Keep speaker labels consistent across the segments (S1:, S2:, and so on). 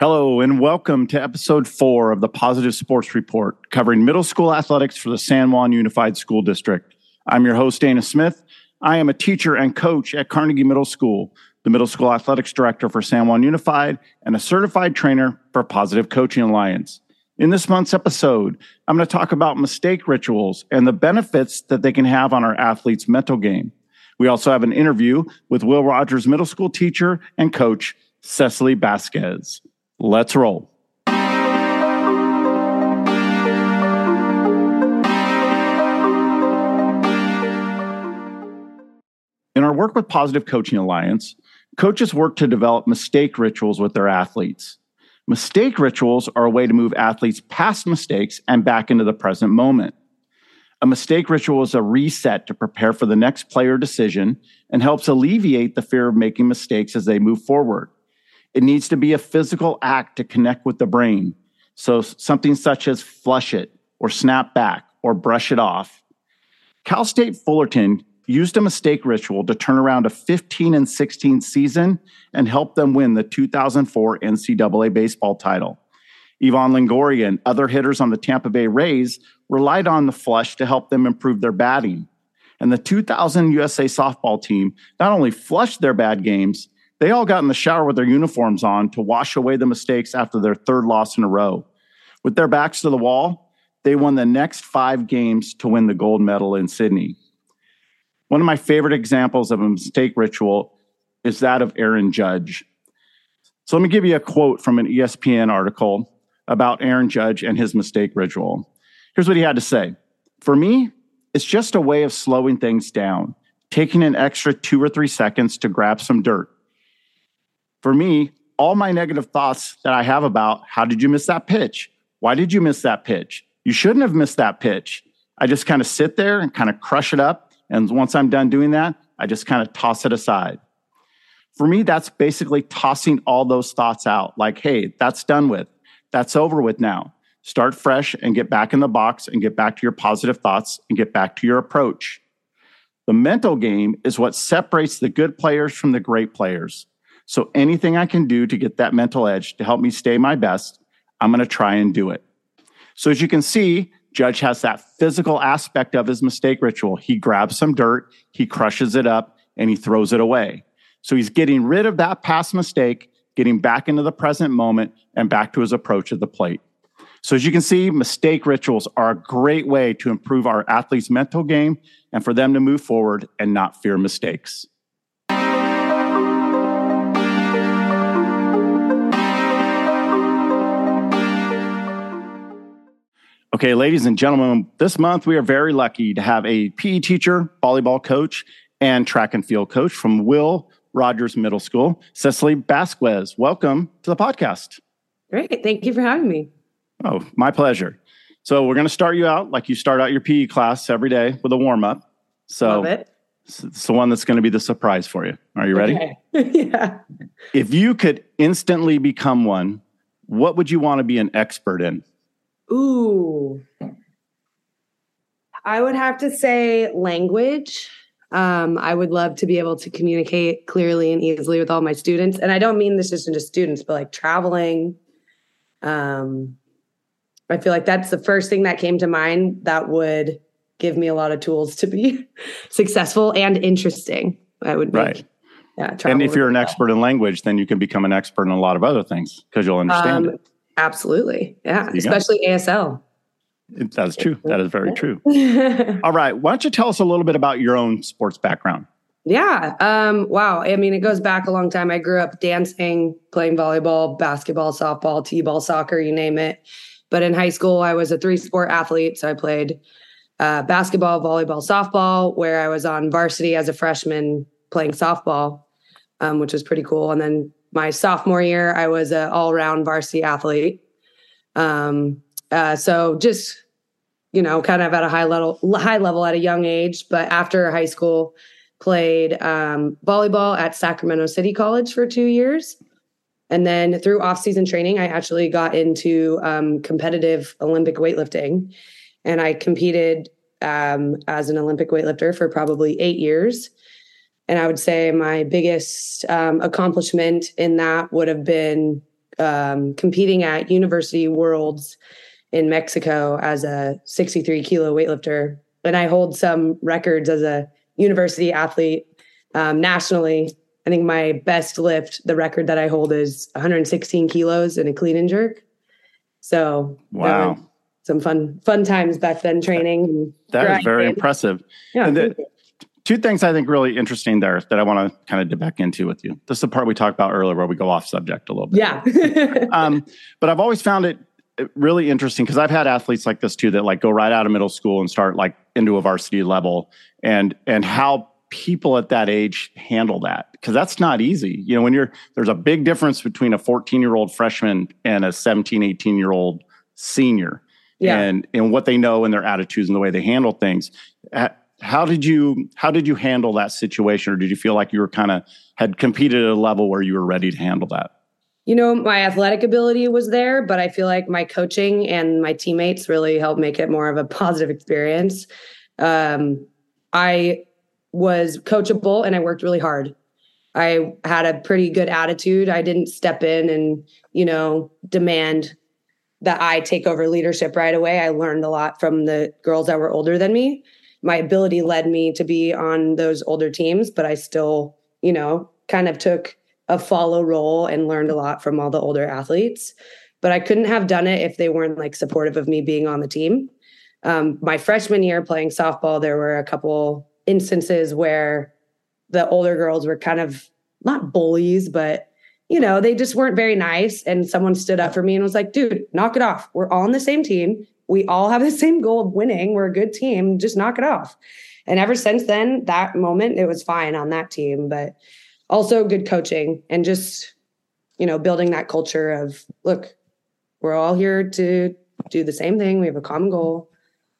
S1: Hello, and welcome to episode four of the Positive Sports Report, covering middle school athletics for the San Juan Unified School District. I'm your host, Dana Smith. I am a teacher and coach at Carnegie Middle School, the middle school athletics director for San Juan Unified, and a certified trainer for Positive Coaching Alliance. In this month's episode, I'm going to talk about mistake rituals and the benefits that they can have on our athletes' mental game. We also have an interview with Will Rogers Middle School teacher and coach, Cecily Vasquez. Let's roll. In our work with Positive Coaching Alliance, coaches work to develop mistake rituals with their athletes. Mistake rituals are a way to move athletes past mistakes and back into the present moment. A mistake ritual is a reset to prepare for the next player decision and helps alleviate the fear of making mistakes as they move forward. It needs to be a physical act to connect with the brain. So something such as flush it or snap back or brush it off. Cal State Fullerton used a mistake ritual to turn around a 15 and 16 season and help them win the 2004 NCAA baseball title. Evan Longoria and other hitters on the Tampa Bay Rays relied on the flush to help them improve their batting. And the 2000 USA softball team not only flushed their bad games, they all got in the shower with their uniforms on to wash away the mistakes after their third loss in a row. With their backs to the wall, they won the next five games to win the gold medal in Sydney. One of my favorite examples of a mistake ritual is that of Aaron Judge. So let me give you a quote from an ESPN article about Aaron Judge and his mistake ritual. Here's what he had to say For me, it's just a way of slowing things down, taking an extra two or three seconds to grab some dirt for me, all my negative thoughts that I have about how did you miss that pitch? Why did you miss that pitch? You shouldn't have missed that pitch. I just kind of sit there and kind of crush it up. And once I'm done doing that, I just kind of toss it aside. For me, that's basically tossing all those thoughts out like, hey, that's done with. That's over with now. Start fresh and get back in the box and get back to your positive thoughts and get back to your approach. The mental game is what separates the good players from the great players. So anything I can do to get that mental edge to help me stay my best, I'm going to try and do it. So as you can see, Judge has that physical aspect of his mistake ritual. He grabs some dirt, he crushes it up, and he throws it away. So he's getting rid of that past mistake, getting back into the present moment and back to his approach at the plate. So as you can see, mistake rituals are a great way to improve our athletes' mental game and for them to move forward and not fear mistakes. Okay, ladies and gentlemen, this month we are very lucky to have a PE teacher, volleyball coach, and track and field coach from Will Rogers Middle School, Cecily Basquez. Welcome to the podcast.
S2: Great. Thank you for having me.
S1: Oh, my pleasure. So, we're going to start you out like you start out your PE class every day with a warm up. So, it's the one that's going to be the surprise for you. Are you ready? Okay. yeah. If you could instantly become one, what would you want to be an expert in?
S2: Ooh. I would have to say language. Um, I would love to be able to communicate clearly and easily with all my students. And I don't mean this just into students, but like traveling. Um, I feel like that's the first thing that came to mind that would give me a lot of tools to be successful and interesting. I would make.
S1: Right. Yeah, and if you're an expert in language, then you can become an expert in a lot of other things because you'll understand um, it.
S2: Absolutely. Yeah. Especially go. ASL.
S1: That's true. That is very true. All right. Why don't you tell us a little bit about your own sports background?
S2: Yeah. Um, wow. I mean, it goes back a long time. I grew up dancing, playing volleyball, basketball, softball, t ball, soccer, you name it. But in high school, I was a three sport athlete. So I played uh, basketball, volleyball, softball, where I was on varsity as a freshman playing softball, um, which was pretty cool. And then my sophomore year, I was an all round varsity athlete. Um, uh, so just, you know, kind of at a high level, high level at a young age. But after high school, played um, volleyball at Sacramento City College for two years. And then through off season training, I actually got into um, competitive Olympic weightlifting. And I competed um, as an Olympic weightlifter for probably eight years. And I would say my biggest um, accomplishment in that would have been um, competing at University Worlds in Mexico as a 63 kilo weightlifter. And I hold some records as a university athlete um, nationally. I think my best lift, the record that I hold is 116 kilos in a clean and jerk. So
S1: wow,
S2: some fun fun times back then training.
S1: That is very impressive.
S2: Yeah.
S1: Two things I think really interesting there that I want to kind of dip back into with you. This is the part we talked about earlier where we go off subject a little bit.
S2: Yeah.
S1: um, but I've always found it really interesting because I've had athletes like this too that like go right out of middle school and start like into a varsity level and and how people at that age handle that because that's not easy you know when you're there's a big difference between a 14 year old freshman and a 17 18 year old senior yeah. and and what they know and their attitudes and the way they handle things how did you how did you handle that situation or did you feel like you were kind of had competed at a level where you were ready to handle that
S2: you know, my athletic ability was there, but I feel like my coaching and my teammates really helped make it more of a positive experience. Um, I was coachable and I worked really hard. I had a pretty good attitude. I didn't step in and, you know, demand that I take over leadership right away. I learned a lot from the girls that were older than me. My ability led me to be on those older teams, but I still, you know, kind of took a follow role and learned a lot from all the older athletes. But I couldn't have done it if they weren't like supportive of me being on the team. Um, my freshman year playing softball, there were a couple instances where the older girls were kind of not bullies, but you know, they just weren't very nice. And someone stood up for me and was like, dude, knock it off. We're all on the same team. We all have the same goal of winning. We're a good team. Just knock it off. And ever since then, that moment, it was fine on that team. But also good coaching and just you know building that culture of look we're all here to do the same thing we have a common goal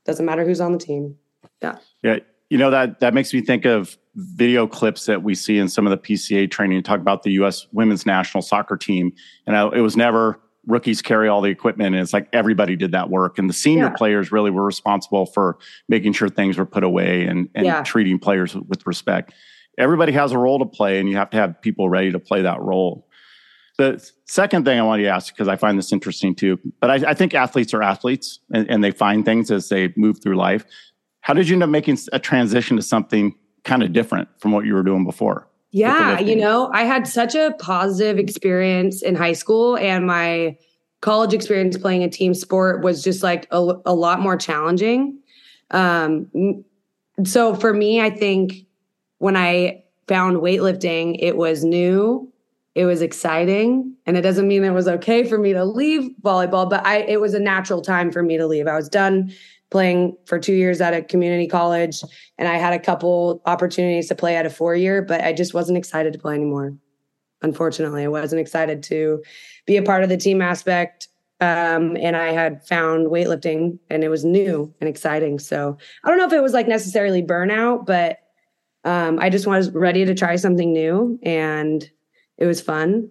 S2: doesn't matter who's on the team yeah
S1: yeah you know that that makes me think of video clips that we see in some of the pca training talk about the us women's national soccer team and I, it was never rookies carry all the equipment and it's like everybody did that work and the senior yeah. players really were responsible for making sure things were put away and, and yeah. treating players with respect everybody has a role to play and you have to have people ready to play that role. The second thing I want to ask, because I find this interesting too, but I, I think athletes are athletes and, and, they find things as they move through life. How did you end up making a transition to something kind of different from what you were doing before?
S2: Yeah, you know, I had such a positive experience in high school, and my college experience playing a team sport was just like a, a lot more challenging. Um, so for me, I think when I found weightlifting, it was new, it was exciting, and it doesn't mean it was okay for me to leave volleyball, but I it was a natural time for me to leave. I was done playing for 2 years at a community college and I had a couple opportunities to play at a 4 year, but I just wasn't excited to play anymore. Unfortunately, I wasn't excited to be a part of the team aspect um, and I had found weightlifting and it was new and exciting. So I don't know if it was like necessarily burnout, but um, I just was ready to try something new and it was fun.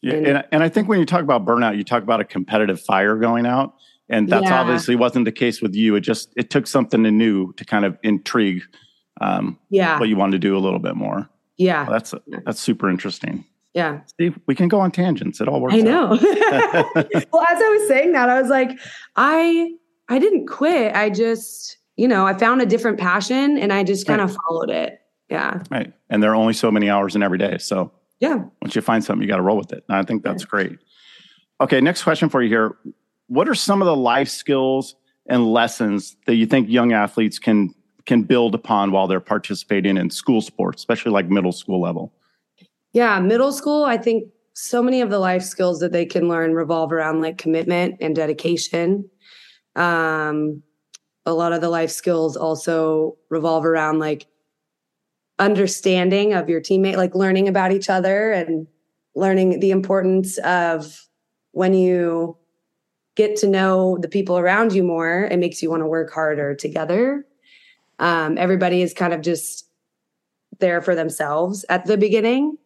S1: Yeah, and, and, and I think when you talk about burnout, you talk about a competitive fire going out, and that's yeah. obviously wasn't the case with you. It just it took something new to kind of intrigue, um,
S2: yeah,
S1: what you wanted to do a little bit more.
S2: Yeah,
S1: well, that's that's super interesting.
S2: Yeah,
S1: see we can go on tangents. It all works.
S2: I know. well, as I was saying that, I was like, I I didn't quit. I just you know, I found a different passion and I just kind right. of followed it. Yeah.
S1: Right. And there are only so many hours in every day. So
S2: yeah.
S1: Once you find something, you got to roll with it. And I think that's great. Okay. Next question for you here. What are some of the life skills and lessons that you think young athletes can can build upon while they're participating in school sports, especially like middle school level?
S2: Yeah, middle school, I think so many of the life skills that they can learn revolve around like commitment and dedication. Um, a lot of the life skills also revolve around like understanding of your teammate, like learning about each other and learning the importance of when you get to know the people around you more, it makes you want to work harder together. Um, everybody is kind of just there for themselves at the beginning.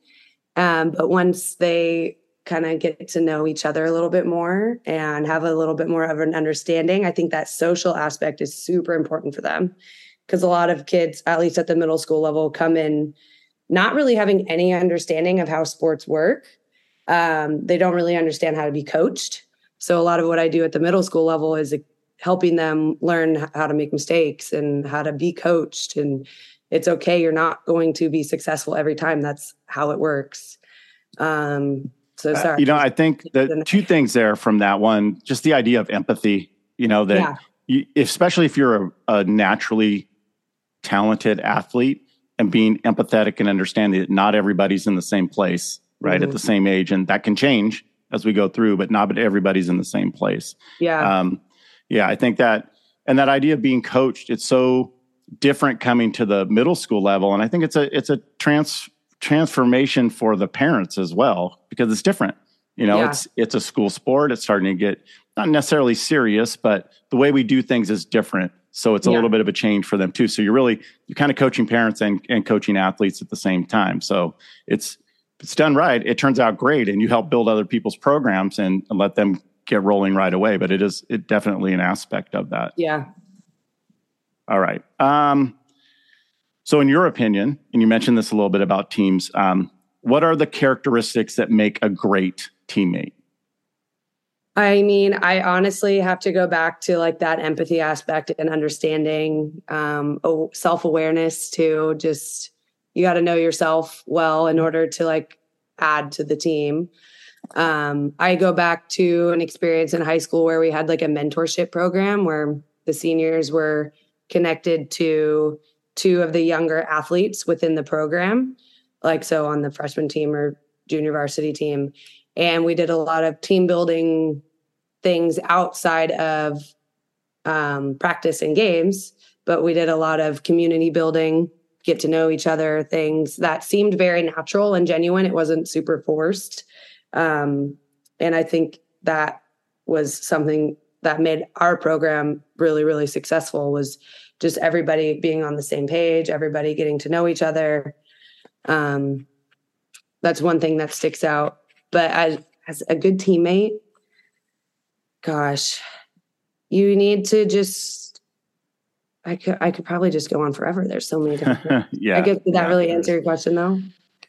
S2: Um, but once they kind of get to know each other a little bit more and have a little bit more of an understanding. I think that social aspect is super important for them because a lot of kids, at least at the middle school level, come in not really having any understanding of how sports work. um, they don't really understand how to be coached. So a lot of what I do at the middle school level is helping them learn how to make mistakes and how to be coached. And it's okay. You're not going to be successful every time. That's how it works. Um, so
S1: Uh,
S2: sorry.
S1: you know, I think the two things there from that one, just the idea of empathy, you know, that
S2: Yeah.
S1: you, especially if you're a, a naturally talented athlete and being empathetic and understanding that not everybody's in the same place, right, at
S2: Mhm.
S1: the same age. And that can change as we go through, but not everybody's in the same place.
S2: yeah.
S1: Um, yeah, I think that, and that idea of being coached, it's so different coming to the middle school level, and I think it's a it's a trans transformation for the parents as well because it's different. You know,
S2: Yeah.
S1: it's it's a school sport. It's starting to get not necessarily serious, but the way we do things is different. So it's a
S2: Yeah.
S1: little bit of a change for them too. So you're really you're kind of coaching parents and, and coaching athletes at the same time. So it's it's done right. It turns out great, and you help build other people's programs and, let them get rolling right away. But it is it definitely an aspect of that.
S2: yeah.
S1: All right. Um, so, in your opinion, and you mentioned this a little bit about teams, um, what are the characteristics that make a great teammate?
S2: I mean, I honestly have to go back to like that empathy aspect and understanding um, self awareness too. Just you got to know yourself well in order to like add to the team. Um, I go back to an experience in high school where we had like a mentorship program where the seniors were connected to two of the younger athletes within the program, like so on the freshman team or junior varsity team. And we did a lot of team building things outside of um, practice and games, but we did a lot of community building, get to know each other, things that seemed very natural and genuine. It wasn't super forced. Um, and I think that was something that made our program really, really successful was just everybody being on the same page, everybody getting to know each other. Um, that's one thing that sticks out. But as, as a good teammate, gosh, you need to just I could I could probably just go on forever. There's so many different
S1: yeah.
S2: I guess did that
S1: yeah,
S2: really answer your question though?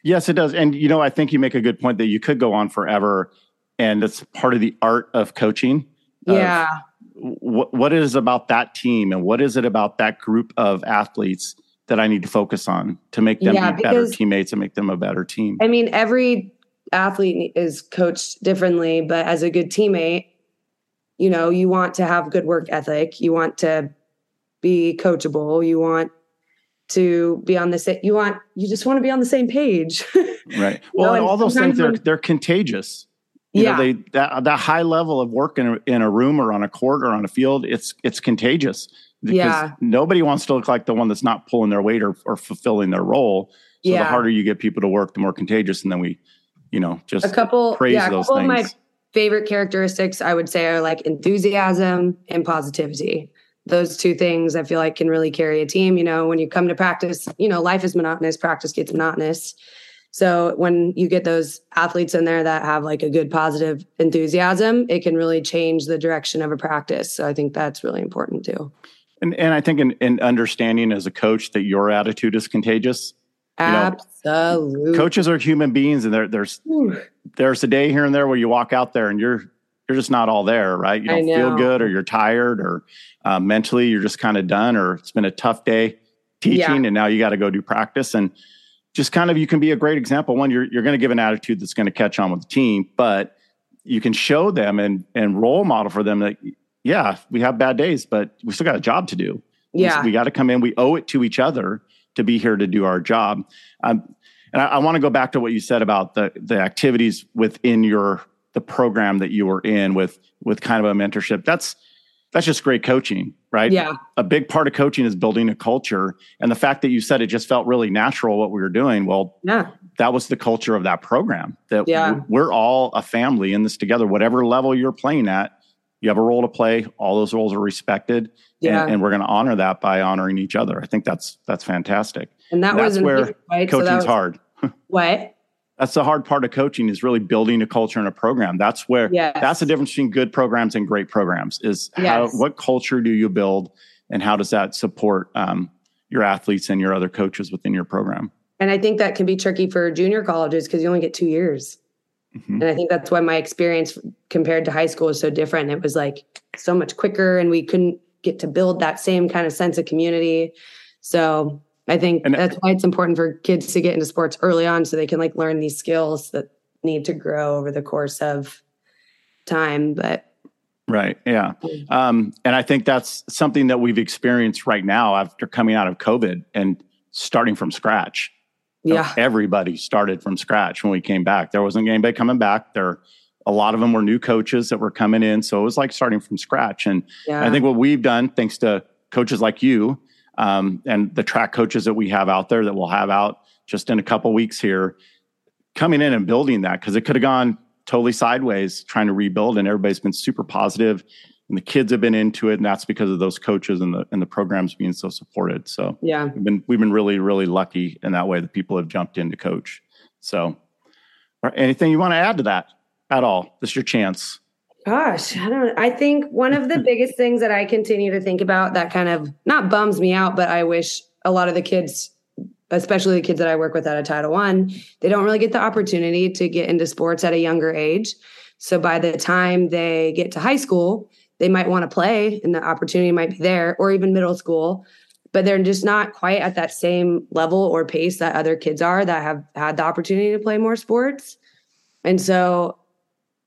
S1: Yes, it does. And you know, I think you make a good point that you could go on forever, and it's part of the art of coaching. of
S2: Yeah.
S1: What what is about that team, and what is it about that group of athletes that I need to focus on to make them
S2: Yeah,
S1: be better teammates and make them a better team?
S2: I mean, every athlete is coached differently, but as a good teammate, you know, you want to have good work ethic. You want to be coachable. You want to be on the same. You want. You just want to be on the same page.
S1: Right.
S2: You
S1: Well,
S2: know,
S1: and
S2: and
S1: all those things they're they're contagious. You
S2: yeah.
S1: know, they that that high level of work in a, in a room or on a court or on a field, it's it's contagious. Because
S2: Yeah.
S1: nobody wants to look like the one that's not pulling their weight or, or fulfilling their role. So
S2: Yeah.
S1: the harder you get people to work, the more contagious. And then we, you know, just
S2: a couple.
S1: praise
S2: yeah, a
S1: those
S2: couple of my favorite characteristics I would say are like enthusiasm and positivity. Those two things I feel like can really carry a team. You know, when you come to practice, you know, life is monotonous, practice gets monotonous. So when you get those athletes in there that have like a good positive enthusiasm, it can really change the direction of a practice. So I think that's really important too.
S1: And and I think in, in understanding as a coach that your attitude is contagious. know,
S2: Absolutely.
S1: Coaches are human beings, and there, there's there's a day here and there where you walk out there and you're you're just not all there, right? You don't feel good, or you're tired, or uh, mentally you're just kind of done, or it's been a tough day teaching,
S2: Yeah.
S1: and now you got to go do practice, and just kind of you can be a great example. One, you're you're going to give an attitude that's going to catch on with the team, but you can show them and and role model for them that yeah, we have bad days, but we still got a job to do. We-
S2: Yeah.
S1: we, got to come in. We owe it to each other to be here to do our job. Um, and I, I want to go back to what you said about the the activities within your the program that you were in with with kind of a mentorship. That's that's just great coaching, right?
S2: Yeah.
S1: A big part of coaching is building a culture, and the fact that you said it just felt really natural what we were doing. Well,
S2: Yeah.
S1: that was the culture of that program. That
S2: Yeah.
S1: we're all a family in this together. Whatever level you're playing at, you have a role to play. All those roles are respected,
S2: Yeah.
S1: and, and we're going to honor that by honoring each other. I think that's that's fantastic.
S2: And that
S1: That's
S2: was
S1: where
S2: here, right? So that
S1: Coaching's
S2: was-
S1: hard.
S2: What?
S1: That's the hard part of coaching is really building a culture and a program. That's where
S2: Yes.
S1: that's the difference between good programs and great programs. Is how
S2: Yes.
S1: what culture do you build, and how does that support um, your athletes and your other coaches within your program?
S2: And I think that can be tricky for junior colleges because you only get two years. Mm-hmm. And I think that's why my experience compared to high school is so different. It was like so much quicker and we couldn't get to build that same kind of sense of community. So I think and, that's why it's important for kids to get into sports early on so they can like learn these skills that need to grow over the course of time. But
S1: Right. Yeah. Mm. Um, and I think that's something that we've experienced right now after coming out of COVID and starting from scratch.
S2: Yeah.
S1: everybody started from scratch when we came back. There wasn't anybody coming back. There, a lot of them were new coaches that were coming in. So it was like starting from scratch. And yeah. I think what we've done, thanks to coaches like you um, and the track coaches that we have out there that we'll have out just in a couple weeks here, coming in and building that because it could have gone totally sideways trying to rebuild and everybody's been super positive and the kids have been into it and that's because of those coaches and the and the programs being so supported. So
S2: yeah.
S1: we've been we've been really really lucky in that way that people have jumped in to coach. So anything you want to add to that at all? This is your chance
S2: gosh i don't i think one of the biggest things that i continue to think about that kind of not bums me out but i wish a lot of the kids especially the kids that I work with out of Title One, they don't really get the opportunity to get into sports at a younger age. So by the time they get to high school, they might want to play and the opportunity might be there, or even middle school, but they're just not quite at that same level or pace that other kids are that have had the opportunity to play more sports. And so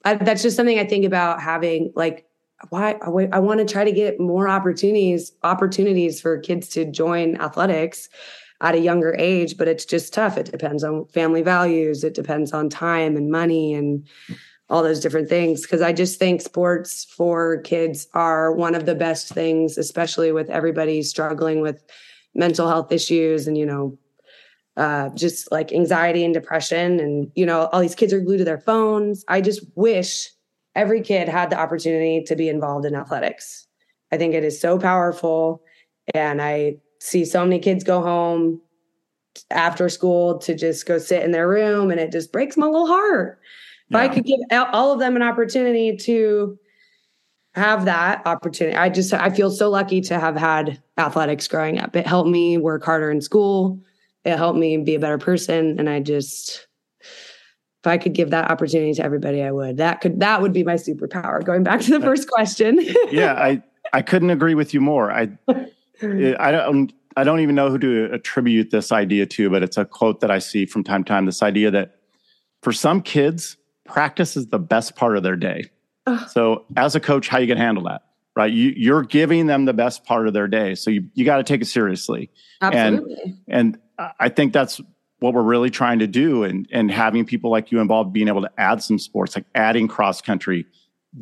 S2: I, that's just something I think about having like why I, want to try to get more opportunities opportunities for kids to join athletics at a younger age, but it's just tough. It depends on family values, it depends on time and money and all those different things. Cause I just think sports for kids are one of the best things, especially with everybody struggling with mental health issues and, you know, uh, just like anxiety and depression. And, you know, all these kids are glued to their phones. I just wish every kid had the opportunity to be involved in athletics. I think it is so powerful. And I see so many kids go home after school to just go sit in their room and it just breaks my little heart. If I could give all of them an opportunity to have that opportunity, I just I feel so lucky to have had athletics growing up. It helped me work harder in school. It helped me be a better person and I just if I could give that opportunity to everybody, I would. That could that would be my superpower. Going back to the uh, first question.
S1: yeah, I I couldn't agree with you more. I I don't I don't even know who to attribute this idea to, but it's a quote that I see from time to time. This idea that for some kids, practice is the best part of their day. So as a coach, how you can handle that, right? You, you're giving them the best part of their day, so you you got to take it seriously.
S2: Absolutely.
S1: And and I think that's what we're really trying to do, and and having people like you involved, being able to add some sports, like adding cross country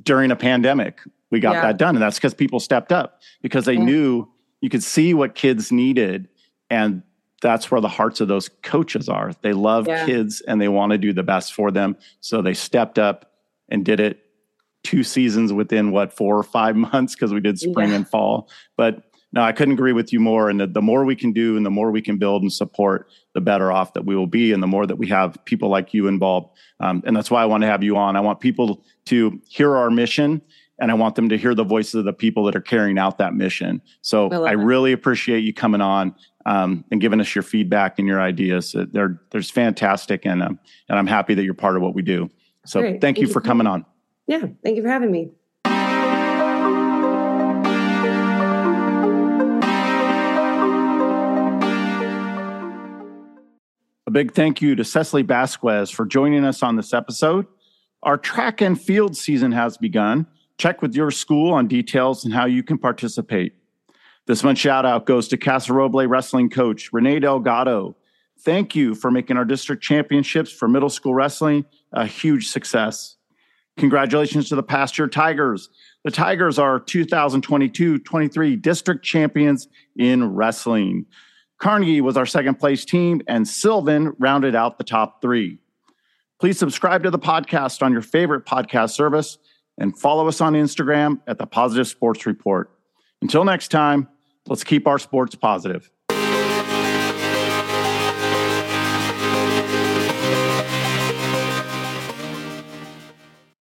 S1: during a pandemic. We got yeah. that done, and that's because people stepped up because they yeah. knew you could see what kids needed and that's where the hearts of those coaches are they love yeah. kids and they want to do the best for them so they stepped up and did it two seasons within what four or five months because we did spring and fall but no i couldn't agree with you more and the, the more we can do and the more we can build and support the better off that we will be and the more that we have people like you involved um, and that's why i want to have you on i want people to hear our mission and I want them to hear the voices of the people that are carrying out that mission. So I, really appreciate you coming on um, and giving us your feedback and your ideas. They're there's fantastic, and um, and I'm happy that you're part of what we do. So thank, thank, you for coming on.
S2: Yeah, thank you for having me.
S1: A big thank you to Cecily Vasquez for joining us on this episode. Our track and field season has begun. Check with your school on details and how you can participate. This month's shout out goes to Casa Roble wrestling coach Renee Delgado. Thank you for making our district championships for middle school wrestling a huge success. Congratulations to the Pasteur Tigers. The Tigers are 2022 23 district champions in wrestling. Carnegie was our second place team, and Sylvan rounded out the top three. Please subscribe to the podcast on your favorite podcast service and follow us on Instagram at the Positive Sports Report. Until next time, let's keep our sports positive.